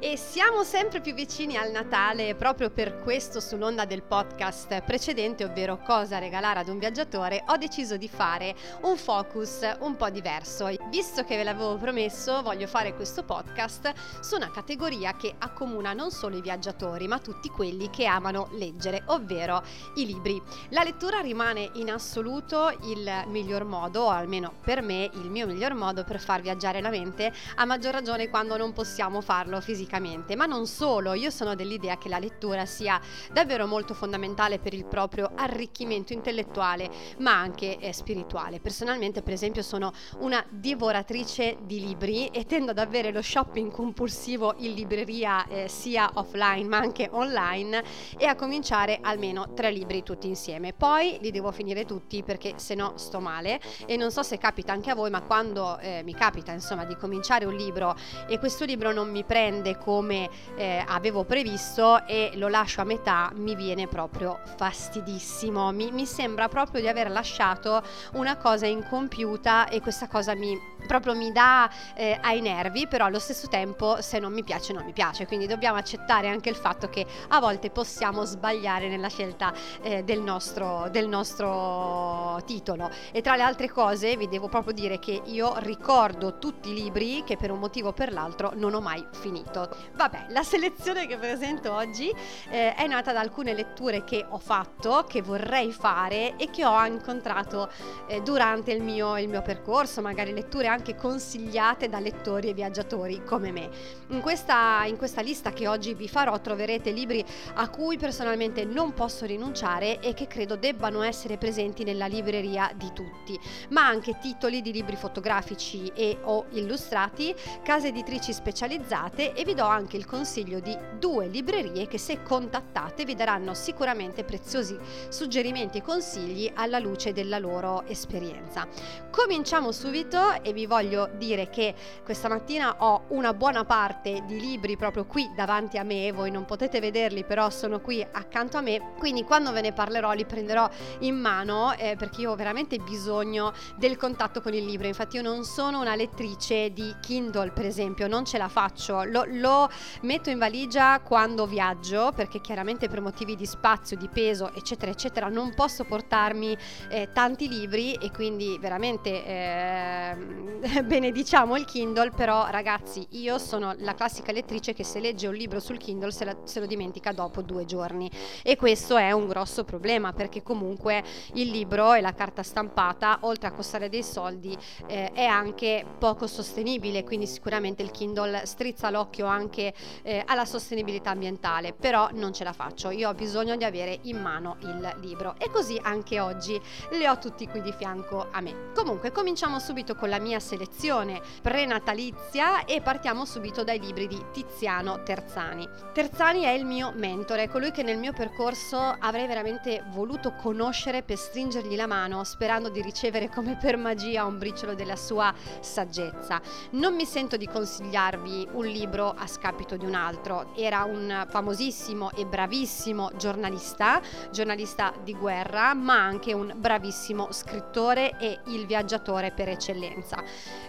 E siamo sempre più vicini al Natale proprio per questo sull'onda del podcast precedente, ovvero cosa regalare ad un viaggiatore, ho deciso di fare un focus un po' diverso. Visto che ve l'avevo promesso, voglio fare questo podcast su una categoria che accomuna non solo i viaggiatori, ma tutti quelli che amano leggere, ovvero i libri. La lettura rimane in assoluto il miglior modo, o almeno per me il mio miglior modo per far viaggiare la mente, a maggior ragione quando non possiamo farlo fisicamente fisicamente, ma non solo, io sono dell'idea che la lettura sia davvero molto fondamentale per il proprio arricchimento intellettuale, ma anche eh, spirituale. Personalmente, per esempio, sono una divoratrice di libri e tendo ad avere lo shopping compulsivo in libreria eh, sia offline ma anche online e a cominciare almeno tre libri tutti insieme. Poi li devo finire tutti perché se no sto male e non so se capita anche a voi, ma quando eh, mi capita insomma di cominciare un libro e questo libro non mi prende come eh, avevo previsto e lo lascio a metà mi viene proprio fastidissimo. Mi, mi sembra proprio di aver lasciato una cosa incompiuta e questa cosa mi proprio mi dà eh, ai nervi però allo stesso tempo se non mi piace non mi piace. Quindi dobbiamo accettare anche il fatto che a volte possiamo sbagliare nella scelta eh, del, nostro, del nostro titolo. E tra le altre cose vi devo proprio dire che io ricordo tutti i libri che per un motivo o per l'altro non ho mai finito. Vabbè, la selezione che presento oggi eh, è nata da alcune letture che ho fatto, che vorrei fare e che ho incontrato eh, durante il mio, il mio, percorso, magari letture anche consigliate da lettori e viaggiatori come me. In questa, in questa lista che oggi vi farò troverete libri a cui personalmente non posso rinunciare e che credo debbano essere presenti nella libreria di tutti, ma anche titoli di libri fotografici e o illustrati, case editrici specializzate e vi do anche il consiglio di due librerie che se contattate vi daranno sicuramente preziosi suggerimenti e consigli alla luce della loro esperienza. Cominciamo subito e vi voglio dire che questa mattina ho una buona parte di libri proprio qui davanti a me, voi non potete vederli però sono qui accanto a me, quindi quando ve ne parlerò li prenderò in mano eh, perché io ho veramente bisogno del contatto con il libro, infatti io non sono una lettrice di Kindle per esempio, non ce la faccio, lo lo metto in valigia quando viaggio perché chiaramente per motivi di spazio, di peso eccetera eccetera non posso portarmi eh, tanti libri e quindi veramente eh, benediciamo il Kindle però ragazzi io sono la classica lettrice che se legge un libro sul Kindle se, la, se lo dimentica dopo due giorni. E questo è un grosso problema perché comunque il libro e la carta stampata oltre a costare dei soldi eh, è anche poco sostenibile quindi sicuramente il Kindle strizza l'occhio anche eh, alla sostenibilità ambientale, però non ce la faccio, io ho bisogno di avere in mano il libro. E così anche oggi li ho tutti qui di fianco a me. Comunque cominciamo subito con la mia selezione prenatalizia e partiamo subito dai libri di Tiziano Terzani. Terzani è il mio mentore, colui che nel mio percorso avrei veramente voluto conoscere per stringergli la mano sperando di ricevere come per magia un briciolo della sua saggezza. Non mi sento di consigliarvi un libro a scapito di un altro. Era un famosissimo e bravissimo giornalista, giornalista di guerra, ma anche un bravissimo scrittore e il viaggiatore per eccellenza.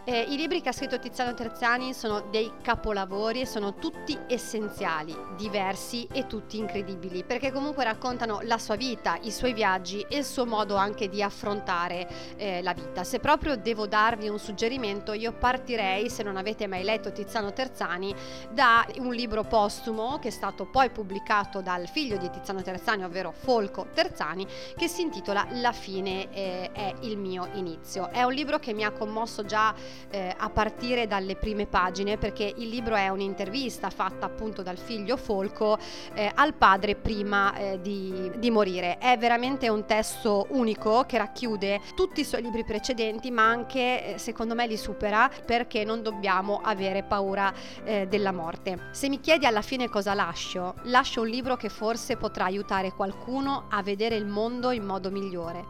Eh, I libri che ha scritto Tiziano Terzani sono dei capolavori e sono tutti essenziali, diversi e tutti incredibili, perché comunque raccontano la sua vita, i suoi viaggi e il suo modo anche di affrontare eh, la vita. Se proprio devo darvi un suggerimento, io partirei, se non avete mai letto Tiziano Terzani, da un libro postumo che è stato poi pubblicato dal figlio di Tiziano Terzani, ovvero Folco Terzani, che si intitola La fine eh, è il mio inizio. È un libro che mi ha commosso già eh, a partire dalle prime pagine perché il libro è un'intervista fatta appunto dal figlio Folco eh, al padre prima eh, di, di morire. È veramente un testo unico che racchiude tutti i suoi libri precedenti ma anche eh, secondo me li supera perché non dobbiamo avere paura eh, della morte. Se mi chiedi alla fine cosa lascio, lascio un libro che forse potrà aiutare qualcuno a vedere il mondo in modo migliore,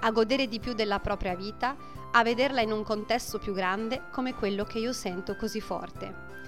a godere di più della propria vita, a vederla in un contesto più grande come quello che io sento così forte.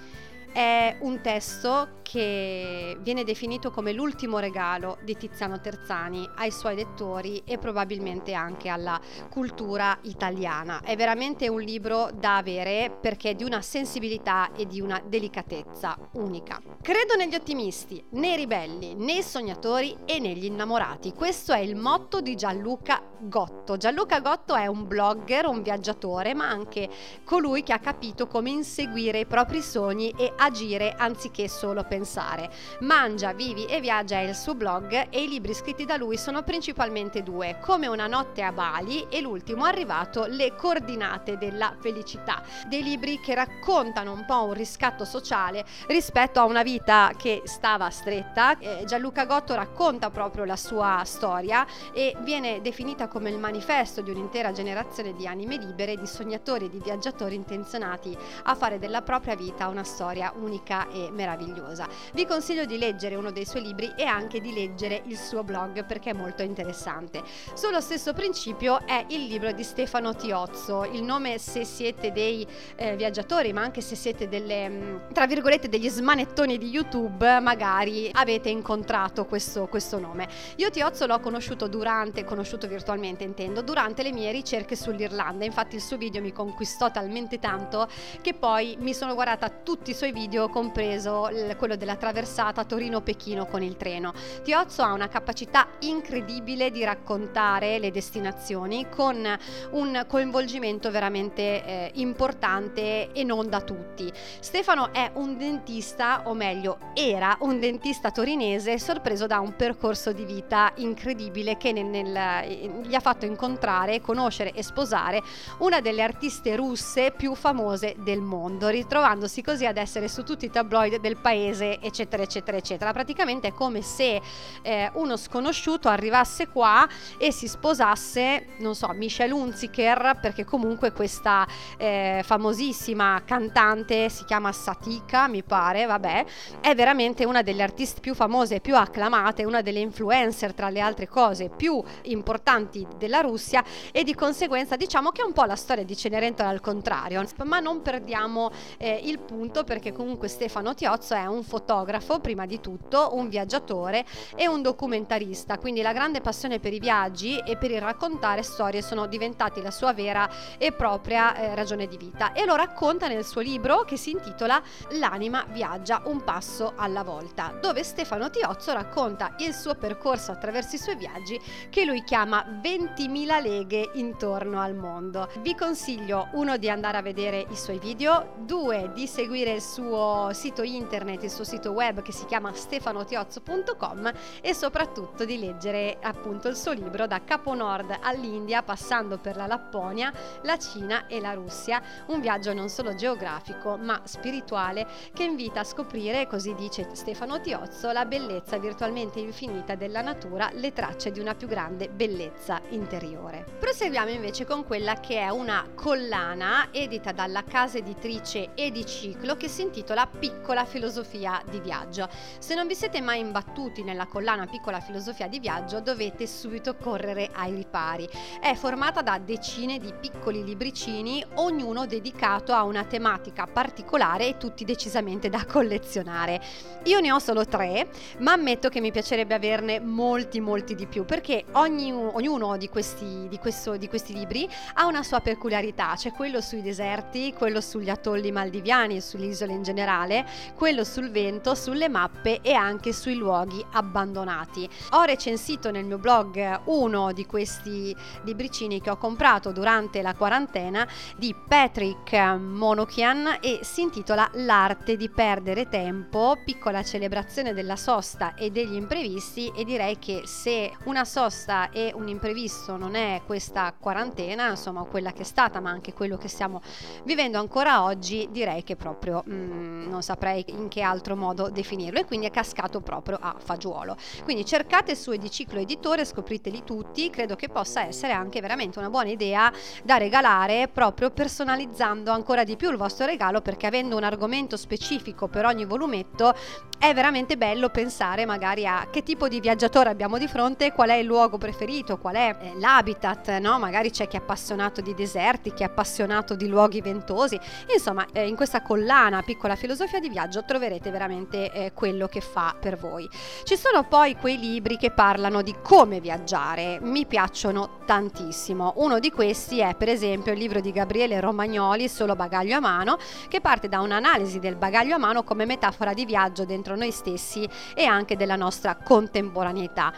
È un testo che viene definito come l'ultimo regalo di Tiziano Terzani ai suoi lettori e probabilmente anche alla cultura italiana. È veramente un libro da avere perché è di una sensibilità e di una delicatezza unica. Credo negli ottimisti, nei ribelli, nei sognatori e negli innamorati. Questo è il motto di Gianluca Gotto. Gianluca Gotto è un blogger, un viaggiatore, ma anche colui che ha capito come inseguire i propri sogni e agire anziché solo pensare. Mangia, vivi e viaggia è il suo blog e i libri scritti da lui sono principalmente due, come una notte a Bali e l'ultimo arrivato, Le coordinate della felicità, dei libri che raccontano un po' un riscatto sociale rispetto a una vita che stava stretta. Eh, Gianluca Gotto racconta proprio la sua storia e viene definita come il manifesto di un'intera generazione di anime libere, di sognatori e di viaggiatori intenzionati a fare della propria vita una storia unica e meravigliosa. Vi consiglio di leggere uno dei suoi libri e anche di leggere il suo blog perché è molto interessante. Sullo stesso principio è il libro di Stefano Tiozzo, il nome se siete dei eh, viaggiatori ma anche se siete delle, mm, tra virgolette, degli smanettoni di YouTube, magari avete incontrato questo, questo nome. Io Tiozzo l'ho conosciuto durante, conosciuto virtualmente intendo, durante le mie ricerche sull'Irlanda, infatti il suo video mi conquistò talmente tanto che poi mi sono guardata tutti i suoi video, compreso quello della traversata Torino-Pechino con il treno. Tiozzo ha una capacità incredibile di raccontare le destinazioni con un coinvolgimento veramente eh, importante e non da tutti. Stefano è un dentista, o meglio era un dentista torinese sorpreso da un percorso di vita incredibile che nel, nel, gli ha fatto incontrare, conoscere e sposare una delle artiste russe più famose del mondo, ritrovandosi così ad essere su tutti i tabloid del paese, eccetera, eccetera, eccetera. Praticamente è come se eh, uno sconosciuto arrivasse qua e si sposasse, non so, Michelle Hunziker, perché comunque questa eh, famosissima cantante si chiama Satika, mi pare, vabbè, è veramente una delle artiste più famose e più acclamate, una delle influencer tra le altre cose più importanti della Russia e di conseguenza diciamo che è un po' la storia di Cenerentola al contrario, ma non perdiamo eh, il punto perché comunque Stefano Tiozzo è un fotografo prima di tutto, un viaggiatore e un documentarista, quindi la grande passione per i viaggi e per il raccontare storie sono diventati la sua vera e propria eh, ragione di vita e lo racconta nel suo libro che si intitola L'anima viaggia un passo alla volta, dove Stefano Tiozzo racconta il suo percorso attraverso i suoi viaggi che lui chiama 20.000 leghe intorno al mondo. Vi consiglio uno di andare a vedere i suoi video, due di seguire il suo sito internet, il suo sito web che si chiama stefanotiozzo.com e soprattutto di leggere appunto il suo libro da Capo Nord all'India passando per la Lapponia, la Cina e la Russia, un viaggio non solo geografico ma spirituale che invita a scoprire, così dice Stefano Tiozzo, la bellezza virtualmente infinita della natura, le tracce di una più grande bellezza interiore. Proseguiamo invece con quella che è una collana edita dalla casa editrice Ediciclo che si intitola Piccola filosofia di viaggio. Se non vi siete mai imbattuti nella collana Piccola filosofia di viaggio dovete subito correre ai ripari. È formata da decine di piccoli libricini, ognuno dedicato a una tematica particolare e tutti decisamente da collezionare. Io ne ho solo tre, ma ammetto che mi piacerebbe averne molti molti di più perché ogni, ognuno di questi, di, questo, di questi libri ha una sua peculiarità, c'è quello sui deserti, quello sugli atolli maldiviani, sulle isole in generale, quello sul vento, sulle mappe e anche sui luoghi abbandonati. Ho recensito nel mio blog uno di questi libricini che ho comprato durante la quarantena di Patrick Monokian e si intitola L'arte di perdere tempo, piccola celebrazione della sosta e degli imprevisti e direi che se una sosta e un imprevisto non è questa quarantena, insomma quella che è stata, ma anche quello che stiamo vivendo ancora oggi, direi che proprio mm, non saprei in che altro modo definirlo e quindi è cascato proprio a fagiolo. Quindi cercate su Ediciclo Editore, scopriteli tutti, credo che possa essere anche veramente una buona idea da regalare proprio personalizzando ancora di più il vostro regalo perché avendo un argomento specifico per ogni volumetto è veramente bello pensare magari a che tipo di viaggiatore abbiamo di fronte, qual è il luogo preferito, qual è eh, l'habitat, no? Magari c'è chi è appassionato di deserti, chi è appassionato di luoghi ventosi. Insomma, eh, in questa collana piccola filosofia di viaggio troverete veramente eh, quello che fa per voi. Ci sono poi quei libri che parlano di come viaggiare, mi piacciono tantissimo. Uno di questi è per esempio il libro di Gabriele Romagnoli, Solo bagaglio a mano, che parte da un'analisi del bagaglio a mano come metafora di viaggio dentro noi stessi e anche della nostra contemporaneità.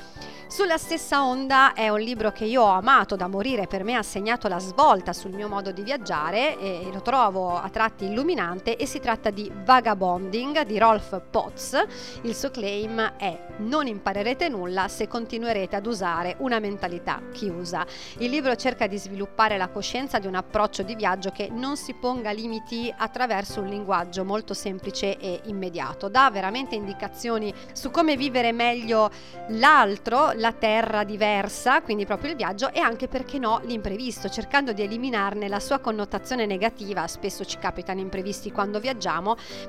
Sulla stessa onda è un libro che io ho amato da morire, per me ha segnato la svolta sul mio modo di viaggiare e lo trovo a tratti illuminante e si tratta di Vagabonding di Rolf Potts. Il suo claim è non imparerete nulla se continuerete ad usare una mentalità chiusa. Il libro cerca di sviluppare la coscienza di un approccio di viaggio che non si ponga limiti attraverso un linguaggio molto semplice e immediato. Dà veramente indicazioni su come vivere meglio l'altro, la terra diversa, quindi proprio il viaggio e anche perché no l'imprevisto, cercando di eliminarne la sua connotazione negativa. Spesso ci capitano imprevisti quando viaggiamo,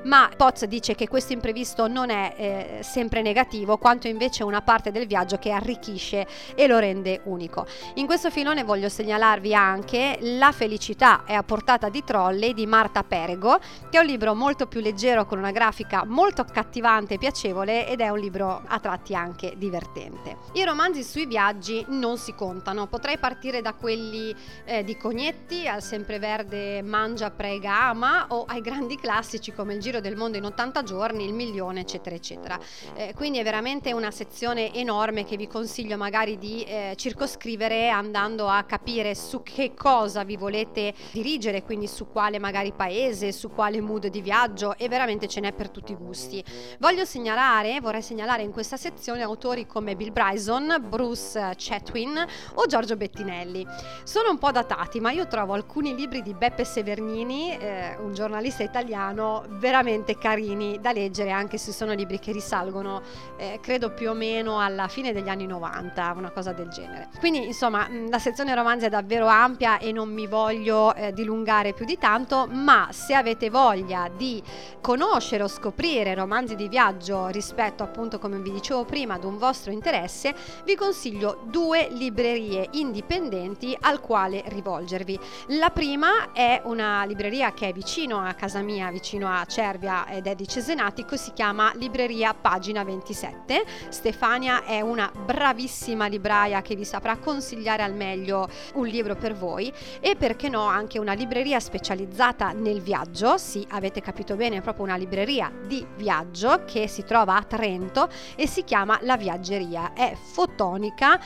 ma Potts dice che questo imprevisto non è eh, sempre negativo, quanto invece una parte del viaggio che arricchisce e lo rende unico. In questo filone voglio segnalarvi anche La felicità è a portata di trolley di Marta Perego, che è un libro molto più leggero con una grafica molto accattivante e piacevole ed è un libro a tratti anche divertente. I romanzi sui viaggi non si contano, potrei partire da quelli eh, di Cognetti al sempreverde Mangia, Prega, Ama o ai grandi classici come Il Giro del Mondo in 80 giorni, Il Milione, eccetera, eccetera. Eh, quindi è veramente una sezione enorme che vi consiglio magari di eh, circoscrivere andando a capire su che cosa vi volete dirigere, quindi su quale magari paese, su quale mood di viaggio e veramente ce n'è per tutti i gusti. Voglio segnalare, vorrei segnalare in questa sezione autori come Bill Bryson Bruce Chatwin o Giorgio Bettinelli. Sono un po' datati, ma io trovo alcuni libri di Beppe Severnini, eh, un giornalista italiano, veramente carini da leggere, anche se sono libri che risalgono, eh, credo più o meno alla fine degli anni 90, una cosa del genere. Quindi, insomma, la sezione romanzi è davvero ampia e non mi voglio eh, dilungare più di tanto, ma se avete voglia di conoscere o scoprire romanzi di viaggio rispetto appunto, come vi dicevo prima, ad un vostro interesse, vi consiglio due librerie indipendenti al quale rivolgervi. La prima è una libreria che è vicino a casa mia, vicino a Cervia ed è di Cesenatico, si chiama Libreria Pagina 27. Stefania è una bravissima libraia che vi saprà consigliare al meglio un libro per voi e perché no anche una libreria specializzata nel viaggio, sì avete capito bene, è proprio una libreria di viaggio che si trova a Trento e si chiama La Viaggeria. È fotonica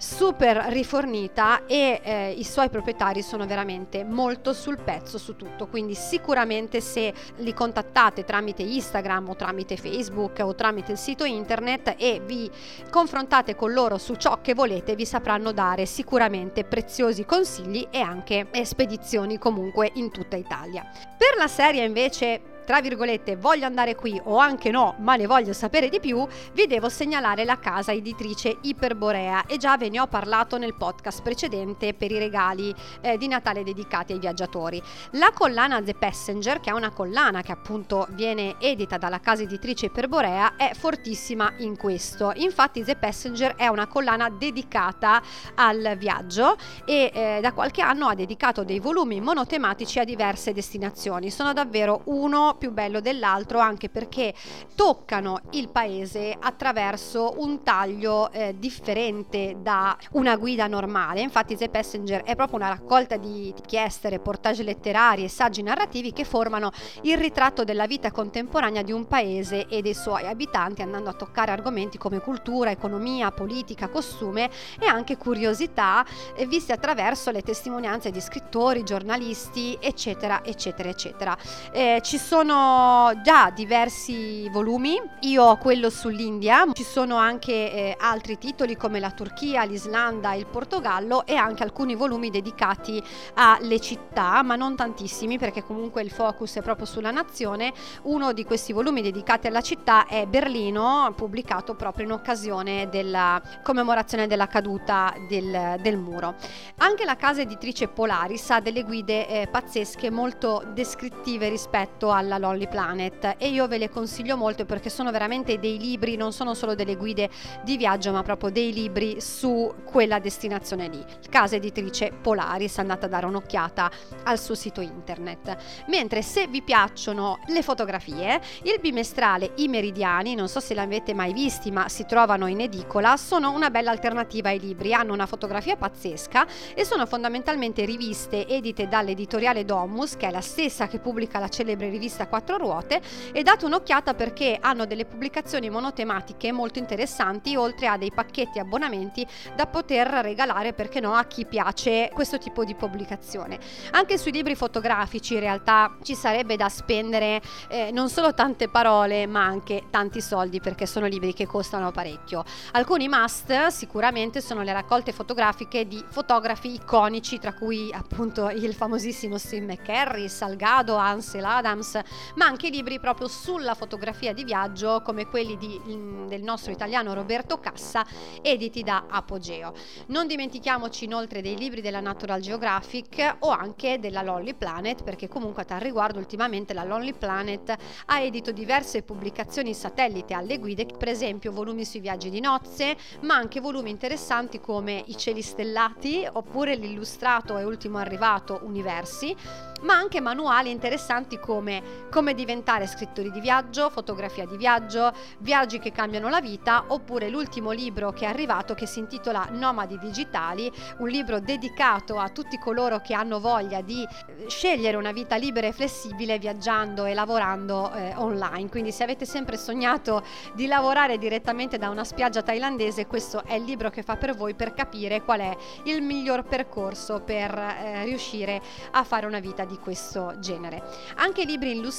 super rifornita e eh, i suoi proprietari sono veramente molto sul pezzo su tutto. Quindi sicuramente se li contattate tramite Instagram o tramite Facebook o tramite il sito internet e vi confrontate con loro su ciò che volete vi sapranno dare sicuramente preziosi consigli e anche spedizioni comunque in tutta Italia. Per la serie invece tra virgolette voglio andare qui o anche no, ma ne voglio sapere di più, vi devo segnalare la casa editrice Iperborea e già ve ne ho parlato nel podcast precedente per i regali eh, di Natale dedicati ai viaggiatori. La collana The Passenger, che è una collana che appunto viene edita dalla casa editrice Iperborea, è fortissima in questo. Infatti The Passenger è una collana dedicata al viaggio e eh, da qualche anno ha dedicato dei volumi monotematici a diverse destinazioni. Sono davvero uno più bello dell'altro anche perché toccano il paese attraverso un taglio eh, differente da una guida normale. Infatti The Passenger è proprio una raccolta di inchieste, reportage letterari e saggi narrativi che formano il ritratto della vita contemporanea di un paese e dei suoi abitanti andando a toccare argomenti come cultura, economia, politica, costume e anche curiosità eh, viste attraverso le testimonianze di scrittori, giornalisti, eccetera, eccetera, eccetera. Eh, ci sono già diversi volumi, io ho quello sull'India, ci sono anche eh, altri titoli come la Turchia, l'Islanda, il Portogallo e anche alcuni volumi dedicati alle città, ma non tantissimi perché comunque il focus è proprio sulla nazione. Uno di questi volumi dedicati alla città è Berlino, pubblicato proprio in occasione della commemorazione della caduta del, del muro. Anche la casa editrice Polaris ha delle guide eh, pazzesche molto descrittive rispetto alla Lonely Planet e io ve le consiglio molto perché sono veramente dei libri, non sono solo delle guide di viaggio ma proprio dei libri su quella destinazione lì. Casa editrice Polaris, andate a dare un'occhiata al suo sito internet. Mentre se vi piacciono le fotografie, il bimestrale I Meridiani, non so se l'avete mai visti ma si trovano in edicola, sono una bella alternativa ai libri, hanno una fotografia pazzesca e sono fondamentalmente riviste edite dall'editoriale Domus, che è la stessa che pubblica la celebre rivista Quattro Ruote, e date un'occhiata perché hanno delle pubblicazioni monotematiche molto interessanti, oltre a dei pacchetti abbonamenti da poter regalare, perché no, a chi piace questo tipo di pubblicazione. Anche sui libri fotografici in realtà ci sarebbe da spendere eh, non solo tante parole, ma anche tanti soldi, perché sono libri che costano parecchio. Alcuni must sicuramente sono le raccolte fotografiche di fotografi iconici, tra cui appunto il famosissimo Steve McCarry, Salgado, Ansel Adams, ma anche libri proprio sulla fotografia di viaggio come quelli di, del nostro italiano Roberto Cassa, editi da Apogeo. Non dimentichiamoci inoltre dei libri della Natural Geographic o anche della Lonely Planet, perché comunque a tal riguardo ultimamente la Lonely Planet ha edito diverse pubblicazioni satellite alle guide, per esempio volumi sui viaggi di nozze, ma anche volumi interessanti come I cieli stellati oppure l'illustrato e ultimo arrivato Universi ma anche manuali interessanti come come diventare scrittori di viaggio, fotografia di viaggio, viaggi che cambiano la vita, oppure l'ultimo libro che è arrivato che si intitola Nomadi digitali, un libro dedicato a tutti coloro che hanno voglia di eh, scegliere una vita libera e flessibile viaggiando e lavorando eh, online. Quindi se avete sempre sognato di lavorare direttamente da una spiaggia thailandese, questo è il libro che fa per voi per capire qual è il miglior percorso per eh, riuscire a fare una vita di questo genere. Anche i libri illustrati,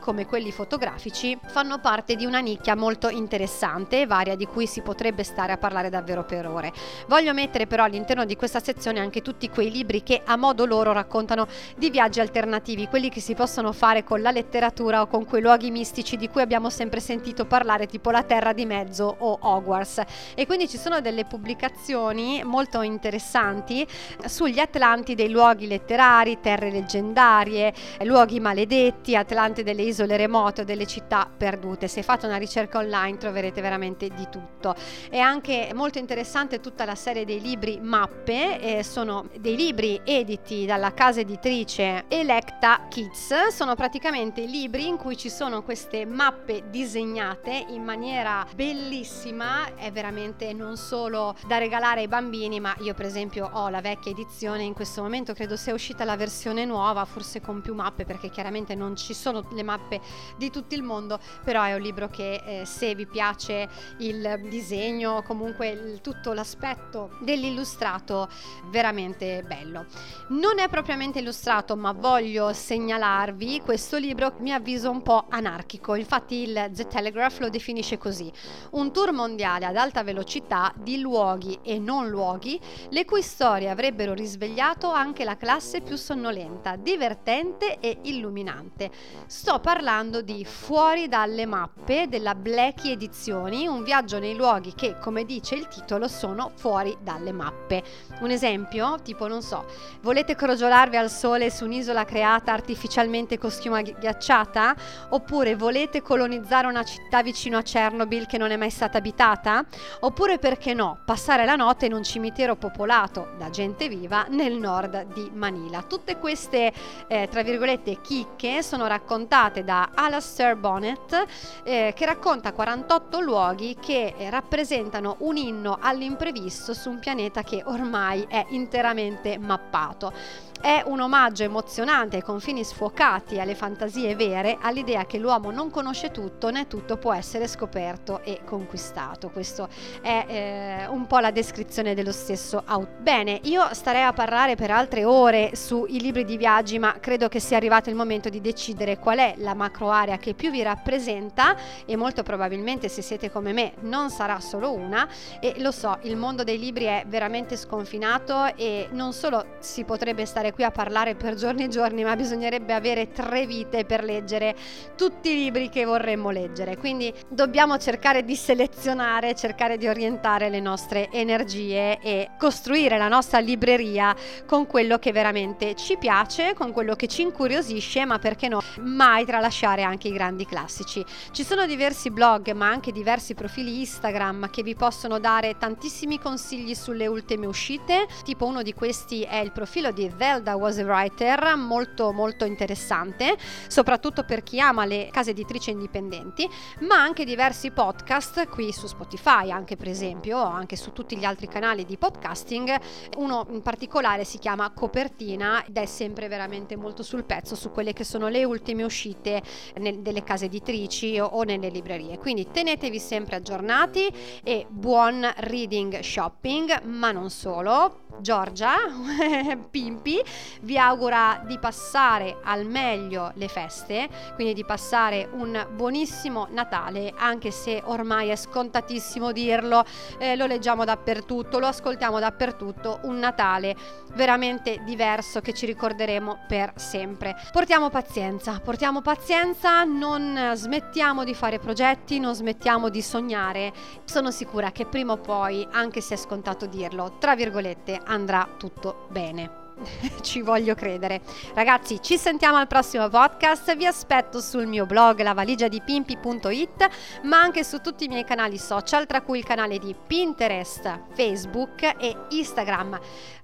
come quelli fotografici, fanno parte di una nicchia molto interessante e varia di cui si potrebbe stare a parlare davvero per ore. Voglio mettere però all'interno di questa sezione anche tutti quei libri che a modo loro raccontano di viaggi alternativi, quelli che si possono fare con la letteratura o con quei luoghi mistici di cui abbiamo sempre sentito parlare, tipo la Terra di Mezzo o Hogwarts. E quindi ci sono delle pubblicazioni molto interessanti sugli Atlanti dei luoghi letterari, terre leggendarie, luoghi maledetti, Atlante delle isole remote delle città perdute. Se fate una ricerca online troverete veramente di tutto. È anche molto interessante tutta la serie dei libri mappe, eh, sono dei libri editi dalla casa editrice Electa Kids, sono praticamente libri in cui ci sono queste mappe disegnate in maniera bellissima, è veramente non solo da regalare ai bambini, ma io per esempio ho la vecchia edizione, in questo momento credo sia uscita la versione nuova, forse con più mappe, perché chiaramente non ci sono le mappe di tutto il mondo, però è un libro che eh, se vi piace il disegno, comunque il, tutto l'aspetto dell'illustrato, veramente bello. Non è propriamente illustrato, ma voglio segnalarvi questo libro, mi avviso un po' anarchico, infatti il The Telegraph lo definisce così, un tour mondiale ad alta velocità di luoghi e non luoghi, le cui storie avrebbero risvegliato anche la classe più sonnolenta divertente e illuminante. Sto parlando di Fuori dalle mappe della Blacky Edizioni, un viaggio nei luoghi che, come dice il titolo, sono fuori dalle mappe. Un esempio, tipo non so, volete crogiolarvi al sole su un'isola creata artificialmente con schiuma ghiacciata? Oppure volete colonizzare una città vicino a Chernobyl che non è mai stata abitata? Oppure perché no, passare la notte in un cimitero popolato da gente viva nel nord di Manila. Tutte queste eh, tra virgolette chicche sono raccontate da Alastair Bonnet eh, che racconta 48 luoghi che eh, rappresentano un inno all'imprevisto su un pianeta che ormai è interamente mappato. È un omaggio emozionante ai confini sfocati, alle fantasie vere, all'idea che l'uomo non conosce tutto né tutto può essere scoperto e conquistato. Questo è eh, un po' la descrizione dello stesso auto. Bene, io starei a parlare per altre ore sui libri di viaggi, ma credo che sia arrivato il momento di decidere qual è la macro area che più vi rappresenta e molto probabilmente se siete come me non sarà solo una e lo so, il mondo dei libri è veramente sconfinato e non solo si potrebbe stare qui a parlare per giorni e giorni, ma bisognerebbe avere tre vite per leggere tutti i libri che vorremmo leggere. Quindi dobbiamo cercare di selezionare, cercare di orientare le nostre energie e costruire la nostra libreria con quello che veramente ci piace, con quello che ci incuriosisce, ma perché no, mai tralasciare anche i grandi classici. Ci sono diversi blog, ma anche diversi profili Instagram che vi possono dare tantissimi consigli sulle ultime uscite. Tipo uno di questi è il profilo di Zelda Was a Writer, molto molto interessante, soprattutto per chi ama le case editrici indipendenti, ma anche diversi podcast qui su Spotify, anche per esempio, o anche su tutti gli altri canali di podcasting. Uno in particolare si chiama Copertina ed è sempre veramente molto sul pezzo su quelle che sono le ultime uscite nel, delle case editrici o, o nelle librerie. Quindi tenetevi sempre aggiornati e buon reading shopping, ma non solo. Giorgia Pimpi vi augura di passare al meglio le feste, quindi di passare un buonissimo Natale, anche se ormai è scontatissimo dirlo, eh, lo leggiamo dappertutto, lo ascoltiamo dappertutto, un Natale veramente diverso che ci ricorderemo per sempre. Portiamo pazienza, portiamo pazienza, non smettiamo di fare progetti, non smettiamo di sognare. Sono sicura che prima o poi, anche se è scontato dirlo, tra virgolette, andrà tutto bene. ci voglio credere. Ragazzi, ci sentiamo al prossimo podcast. Vi aspetto sul mio blog lavaligiadipimpi.it, ma anche su tutti i miei canali social, tra cui il canale di Pinterest, Facebook e Instagram.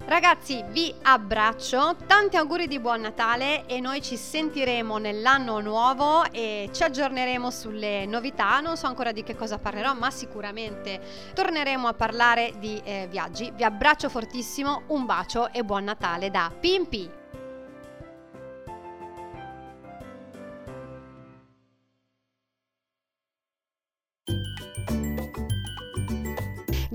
Ragazzi, vi abbraccio, tanti auguri di buon Natale e noi ci sentiremo nell'anno nuovo e ci aggiorneremo sulle novità. Non so ancora di che cosa parlerò, ma sicuramente torneremo a parlare di eh, viaggi. Vi abbraccio fortissimo, un bacio e buon Natale da Pimpi.